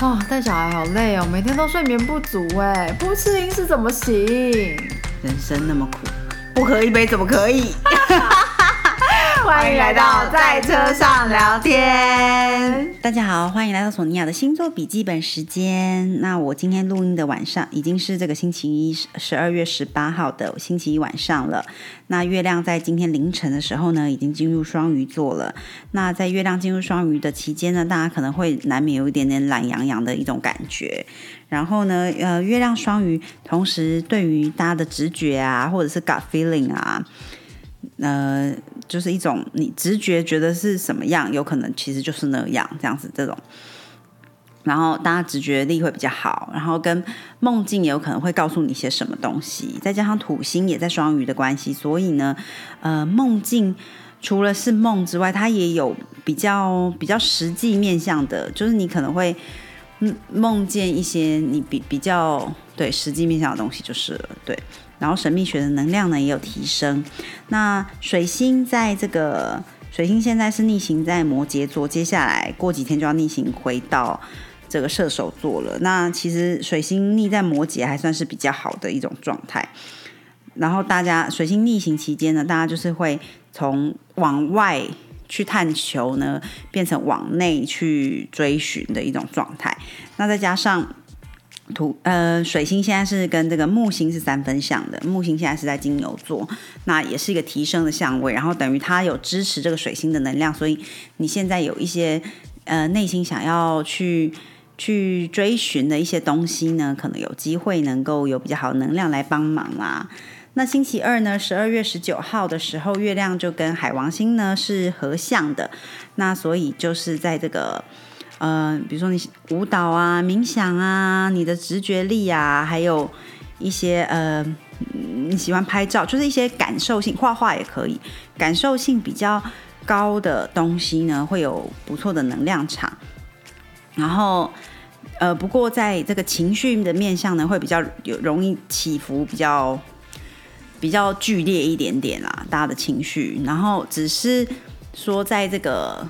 哦，带小孩好累哦，每天都睡眠不足哎，不吃零食怎么行？人生那么苦，不喝一杯怎么可以？欢迎来到在车上聊天。大家好，欢迎来到索尼娅的星座笔记本时间。那我今天录音的晚上已经是这个星期一，十二月十八号的星期一晚上了。那月亮在今天凌晨的时候呢，已经进入双鱼座了。那在月亮进入双鱼的期间呢，大家可能会难免有一点点懒洋洋的一种感觉。然后呢，呃，月亮双鱼，同时对于大家的直觉啊，或者是 gut feeling 啊。呃，就是一种你直觉觉得是什么样，有可能其实就是那样，这样子这种。然后大家直觉力会比较好，然后跟梦境也有可能会告诉你些什么东西。再加上土星也在双鱼的关系，所以呢，呃，梦境除了是梦之外，它也有比较比较实际面向的，就是你可能会嗯梦见一些你比比较对实际面向的东西，就是了，对。然后神秘学的能量呢也有提升。那水星在这个水星现在是逆行在摩羯座，接下来过几天就要逆行回到这个射手座了。那其实水星逆在摩羯还算是比较好的一种状态。然后大家水星逆行期间呢，大家就是会从往外去探求呢，变成往内去追寻的一种状态。那再加上。土呃，水星现在是跟这个木星是三分相的，木星现在是在金牛座，那也是一个提升的相位，然后等于它有支持这个水星的能量，所以你现在有一些呃内心想要去去追寻的一些东西呢，可能有机会能够有比较好的能量来帮忙啦。那星期二呢，十二月十九号的时候，月亮就跟海王星呢是合相的，那所以就是在这个。呃，比如说你舞蹈啊、冥想啊、你的直觉力啊，还有一些呃，你喜欢拍照，就是一些感受性，画画也可以，感受性比较高的东西呢，会有不错的能量场。然后，呃，不过在这个情绪的面向呢，会比较有容易起伏，比较比较剧烈一点点啦，大家的情绪。然后只是说，在这个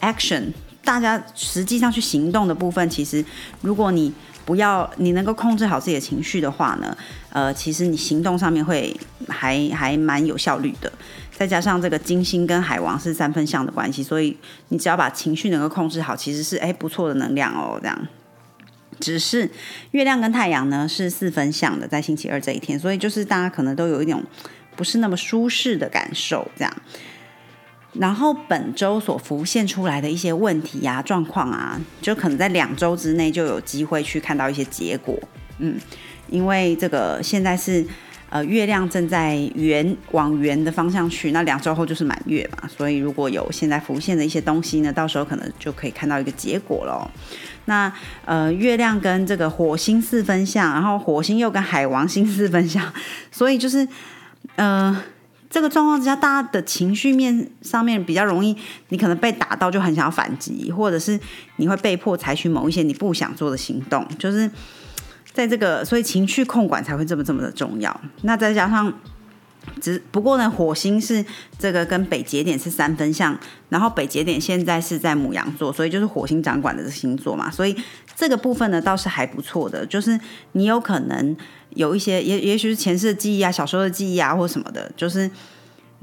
action。大家实际上去行动的部分，其实如果你不要你能够控制好自己的情绪的话呢，呃，其实你行动上面会还还蛮有效率的。再加上这个金星跟海王是三分相的关系，所以你只要把情绪能够控制好，其实是哎不错的能量哦。这样，只是月亮跟太阳呢是四分相的，在星期二这一天，所以就是大家可能都有一种不是那么舒适的感受，这样。然后本周所浮现出来的一些问题呀、状况啊，就可能在两周之内就有机会去看到一些结果。嗯，因为这个现在是呃月亮正在圆往圆的方向去，那两周后就是满月嘛，所以如果有现在浮现的一些东西呢，到时候可能就可以看到一个结果喽。那呃月亮跟这个火星四分相，然后火星又跟海王星四分相，所以就是呃。这个状况之下，大家的情绪面上面比较容易，你可能被打到就很想要反击，或者是你会被迫采取某一些你不想做的行动，就是在这个，所以情绪控管才会这么这么的重要。那再加上，只不过呢，火星是这个跟北节点是三分相，然后北节点现在是在母羊座，所以就是火星掌管的星座嘛，所以这个部分呢倒是还不错的，就是你有可能。有一些也也许是前世的记忆啊，小时候的记忆啊，或什么的，就是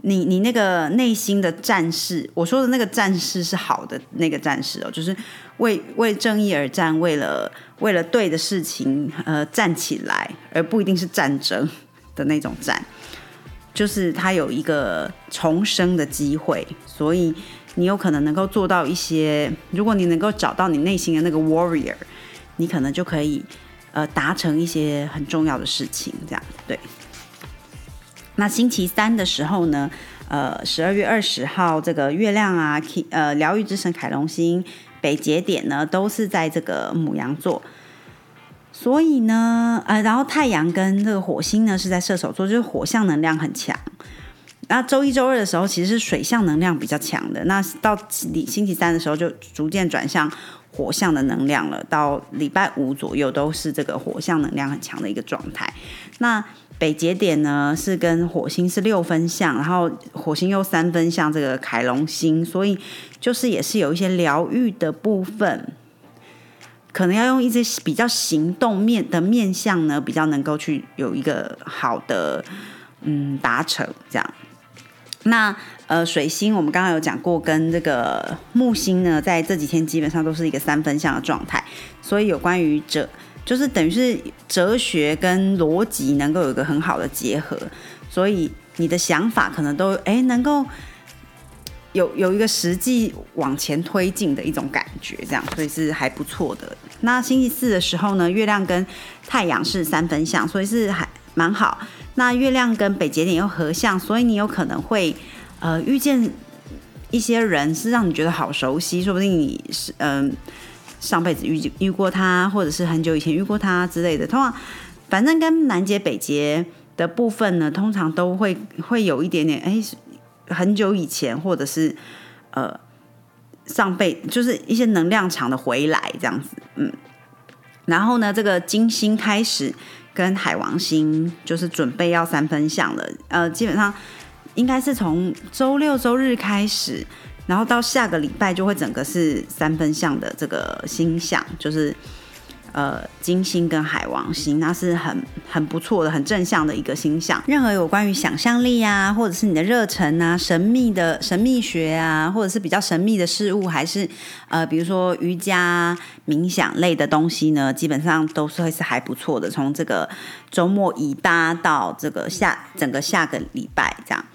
你你那个内心的战士，我说的那个战士是好的那个战士哦，就是为为正义而战，为了为了对的事情呃站起来，而不一定是战争的那种战，就是他有一个重生的机会，所以你有可能能够做到一些，如果你能够找到你内心的那个 warrior，你可能就可以。呃，达成一些很重要的事情，这样对。那星期三的时候呢，呃，十二月二十号，这个月亮啊，呃，疗愈之神凯龙星北节点呢，都是在这个母羊座，所以呢，呃，然后太阳跟这个火星呢是在射手座，就是火象能量很强。那周一周二的时候，其实是水象能量比较强的。那到星期三的时候，就逐渐转向。火象的能量了，到礼拜五左右都是这个火象能量很强的一个状态。那北节点呢是跟火星是六分相，然后火星又三分相这个凯龙星，所以就是也是有一些疗愈的部分，可能要用一些比较行动面的面向呢，比较能够去有一个好的嗯达成这样。那呃，水星我们刚刚有讲过，跟这个木星呢，在这几天基本上都是一个三分相的状态，所以有关于哲，就是等于是哲学跟逻辑能够有一个很好的结合，所以你的想法可能都哎能够有有一个实际往前推进的一种感觉，这样，所以是还不错的。那星期四的时候呢，月亮跟太阳是三分相，所以是还蛮好。那月亮跟北节点又合相，所以你有可能会呃遇见一些人，是让你觉得好熟悉，说不定你是嗯上辈子遇遇过他，或者是很久以前遇过他之类的。通常反正跟南节北节的部分呢，通常都会会有一点点哎很久以前，或者是呃上辈就是一些能量场的回来这样子，嗯。然后呢，这个金星开始。跟海王星就是准备要三分相了，呃，基本上应该是从周六周日开始，然后到下个礼拜就会整个是三分相的这个星象，就是。呃，金星跟海王星，那是很很不错的、很正向的一个星象。任何有关于想象力啊，或者是你的热忱啊、神秘的神秘学啊，或者是比较神秘的事物，还是呃，比如说瑜伽、冥想类的东西呢，基本上都是会是还不错的。从这个周末以巴到这个下整个下个礼拜这样。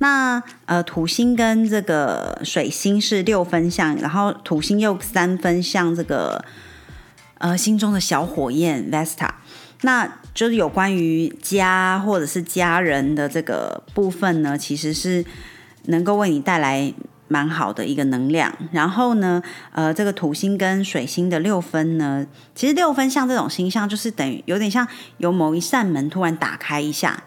那呃，土星跟这个水星是六分相，然后土星又三分相这个。呃，心中的小火焰 Vesta，那就是有关于家或者是家人的这个部分呢，其实是能够为你带来蛮好的一个能量。然后呢，呃，这个土星跟水星的六分呢，其实六分像这种星象，就是等于有点像有某一扇门突然打开一下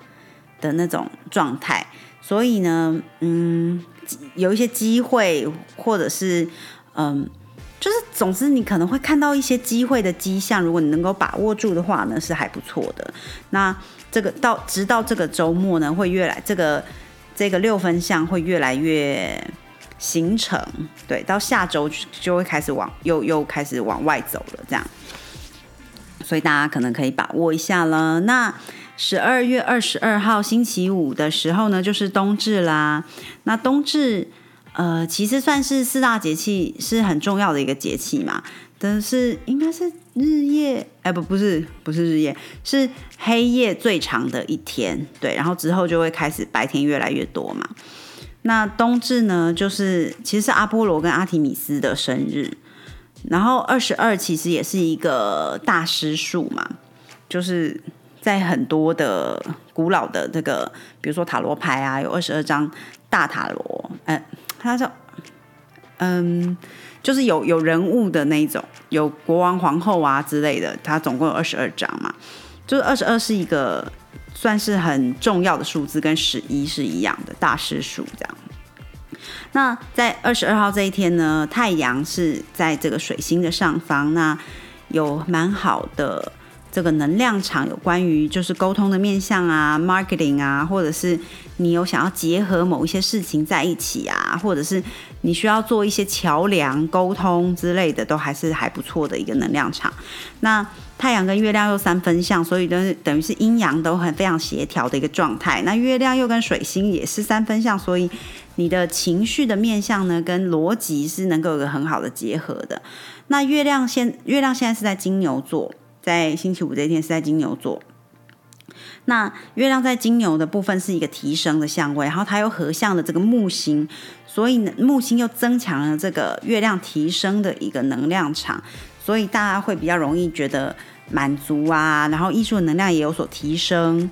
的那种状态。所以呢，嗯，有一些机会，或者是嗯。就是，总之你可能会看到一些机会的迹象，如果你能够把握住的话呢，是还不错的。那这个到直到这个周末呢，会越来这个这个六分项会越来越形成，对，到下周就会开始往又又开始往外走了，这样。所以大家可能可以把握一下了。那十二月二十二号星期五的时候呢，就是冬至啦。那冬至。呃，其实算是四大节气是很重要的一个节气嘛，但是应该是日夜，哎不不是不是日夜，是黑夜最长的一天，对，然后之后就会开始白天越来越多嘛。那冬至呢，就是其实是阿波罗跟阿提米斯的生日，然后二十二其实也是一个大师数嘛，就是在很多的古老的这个，比如说塔罗牌啊，有二十二张大塔罗，他说，嗯，就是有有人物的那种，有国王、皇后啊之类的。它总共有二十二张嘛，就是二十二是一个算是很重要的数字，跟十一是一样的大师数这样。那在二十二号这一天呢，太阳是在这个水星的上方，那有蛮好的。这个能量场有关于就是沟通的面向啊，marketing 啊，或者是你有想要结合某一些事情在一起啊，或者是你需要做一些桥梁沟通之类的，都还是还不错的一个能量场。那太阳跟月亮又三分相，所以等等于是阴阳都很非常协调的一个状态。那月亮又跟水星也是三分相，所以你的情绪的面相呢，跟逻辑是能够有个很好的结合的。那月亮现月亮现在是在金牛座。在星期五这一天是在金牛座，那月亮在金牛的部分是一个提升的相位，然后它又合相的这个木星，所以呢木星又增强了这个月亮提升的一个能量场，所以大家会比较容易觉得满足啊，然后艺术的能量也有所提升，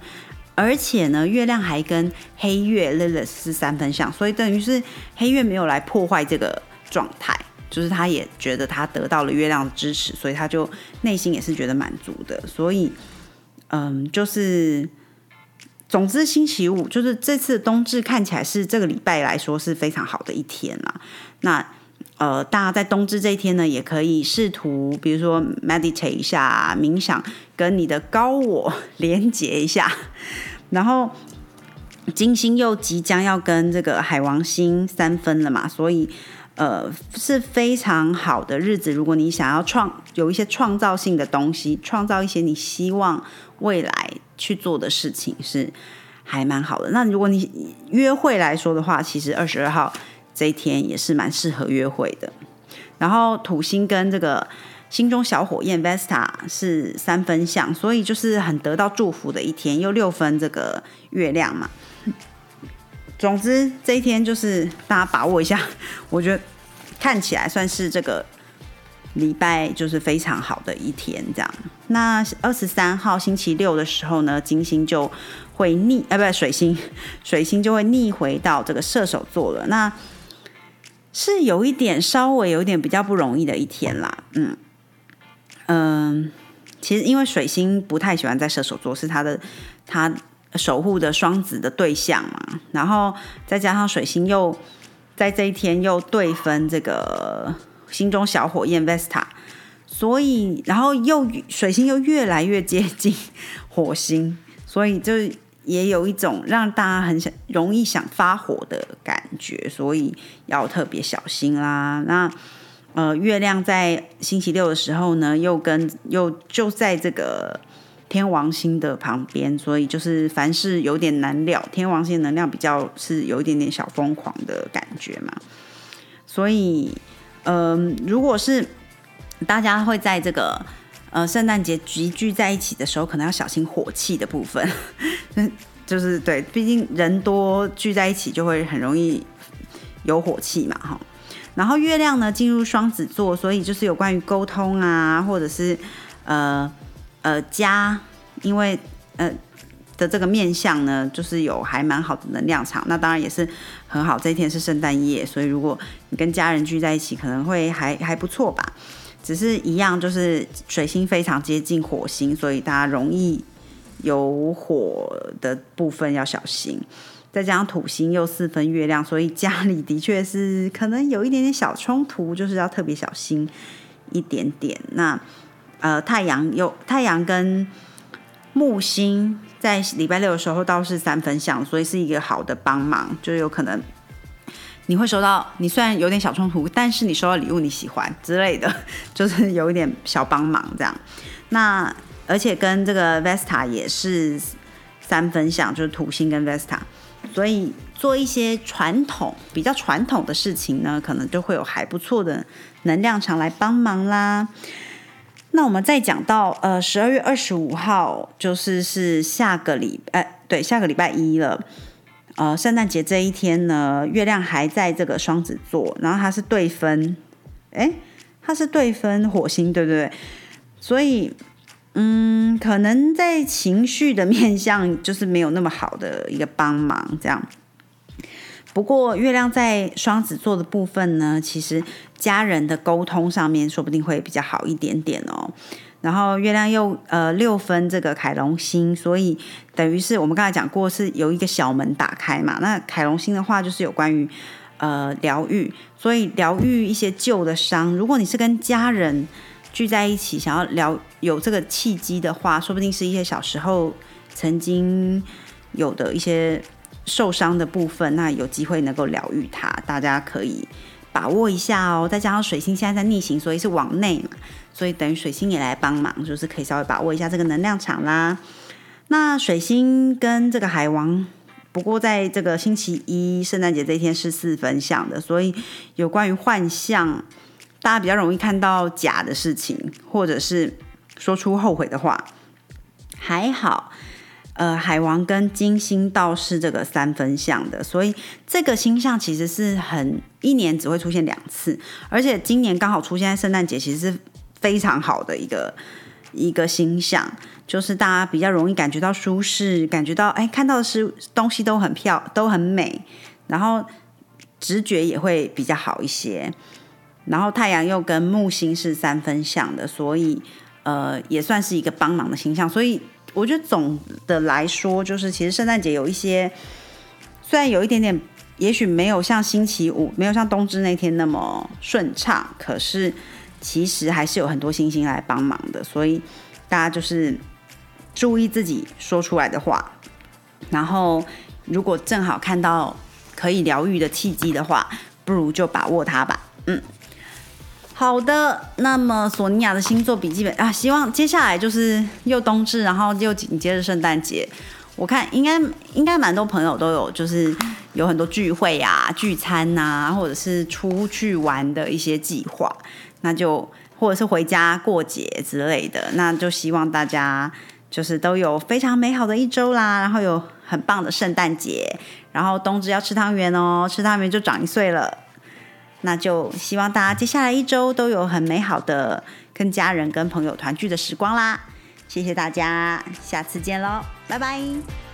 而且呢月亮还跟黑月 l i l 是三分相，所以等于是黑月没有来破坏这个状态。就是他也觉得他得到了月亮的支持，所以他就内心也是觉得满足的。所以，嗯，就是总之，星期五就是这次冬至看起来是这个礼拜来说是非常好的一天啦。那呃，大家在冬至这一天呢，也可以试图，比如说 meditate 一下，冥想，跟你的高我 连接一下。然后，金星又即将要跟这个海王星三分了嘛，所以。呃是非常好的日子。如果你想要创有一些创造性的东西，创造一些你希望未来去做的事情，是还蛮好的。那如果你约会来说的话，其实二十二号这一天也是蛮适合约会的。然后土星跟这个心中小火焰 Vesta 是三分相，所以就是很得到祝福的一天，又六分这个月亮嘛。总之这一天就是大家把握一下，我觉得看起来算是这个礼拜就是非常好的一天。这样，那二十三号星期六的时候呢，金星就会逆，呃，不对，水星，水星就会逆回到这个射手座了。那是有一点稍微有一点比较不容易的一天啦，嗯嗯，其实因为水星不太喜欢在射手座，是他的他守护的双子的对象嘛，然后再加上水星又在这一天又对分这个心中小火焰 Vesta，所以然后又水星又越来越接近火星，所以就。也有一种让大家很想容易想发火的感觉，所以要特别小心啦。那呃，月亮在星期六的时候呢，又跟又就在这个天王星的旁边，所以就是凡事有点难料。天王星能量比较是有一点点小疯狂的感觉嘛，所以嗯，如果是大家会在这个。呃，圣诞节集聚在一起的时候，可能要小心火气的部分。就是对，毕竟人多聚在一起，就会很容易有火气嘛，哈。然后月亮呢进入双子座，所以就是有关于沟通啊，或者是呃呃家，因为呃的这个面相呢，就是有还蛮好的能量场。那当然也是很好，这一天是圣诞夜，所以如果你跟家人聚在一起，可能会还还不错吧。只是一样，就是水星非常接近火星，所以大家容易有火的部分要小心。再加上土星又四分月亮，所以家里的确是可能有一点点小冲突，就是要特别小心一点点。那呃，太阳又太阳跟木星在礼拜六的时候倒是三分相，所以是一个好的帮忙，就有可能。你会收到，你虽然有点小冲突，但是你收到礼物你喜欢之类的，就是有一点小帮忙这样。那而且跟这个 Vesta 也是三分相，就是土星跟 Vesta，所以做一些传统比较传统的事情呢，可能就会有还不错的能量场来帮忙啦。那我们再讲到呃十二月二十五号，就是是下个礼哎对下个礼拜一了。呃，圣诞节这一天呢，月亮还在这个双子座，然后它是对分，哎，它是对分火星，对不对？所以，嗯，可能在情绪的面向就是没有那么好的一个帮忙，这样。不过，月亮在双子座的部分呢，其实家人的沟通上面说不定会比较好一点点哦。然后月亮又呃六分这个凯龙星，所以等于是我们刚才讲过是有一个小门打开嘛。那凯龙星的话就是有关于呃疗愈，所以疗愈一些旧的伤。如果你是跟家人聚在一起，想要疗有这个契机的话，说不定是一些小时候曾经有的一些受伤的部分，那有机会能够疗愈它。大家可以把握一下哦。再加上水星现在在逆行，所以是往内嘛。所以等于水星也来帮忙，就是可以稍微把握一下这个能量场啦。那水星跟这个海王，不过在这个星期一圣诞节这一天是四分相的，所以有关于幻象，大家比较容易看到假的事情，或者是说出后悔的话。还好，呃，海王跟金星倒是这个三分相的，所以这个星象其实是很一年只会出现两次，而且今年刚好出现在圣诞节，其实是。非常好的一个一个星象，就是大家比较容易感觉到舒适，感觉到哎，看到的是东西都很漂都很美，然后直觉也会比较好一些。然后太阳又跟木星是三分相的，所以呃也算是一个帮忙的星象。所以我觉得总的来说，就是其实圣诞节有一些虽然有一点点，也许没有像星期五没有像冬至那天那么顺畅，可是。其实还是有很多星星来帮忙的，所以大家就是注意自己说出来的话，然后如果正好看到可以疗愈的契机的话，不如就把握它吧。嗯，好的。那么索尼娅的星座笔记本啊，希望接下来就是又冬至，然后又紧接着圣诞节。我看应该应该蛮多朋友都有，就是有很多聚会呀、聚餐呐，或者是出去玩的一些计划。那就或者是回家过节之类的，那就希望大家就是都有非常美好的一周啦，然后有很棒的圣诞节，然后冬至要吃汤圆哦，吃汤圆就长一岁了。那就希望大家接下来一周都有很美好的跟家人跟朋友团聚的时光啦。谢谢大家，下次见喽，拜拜。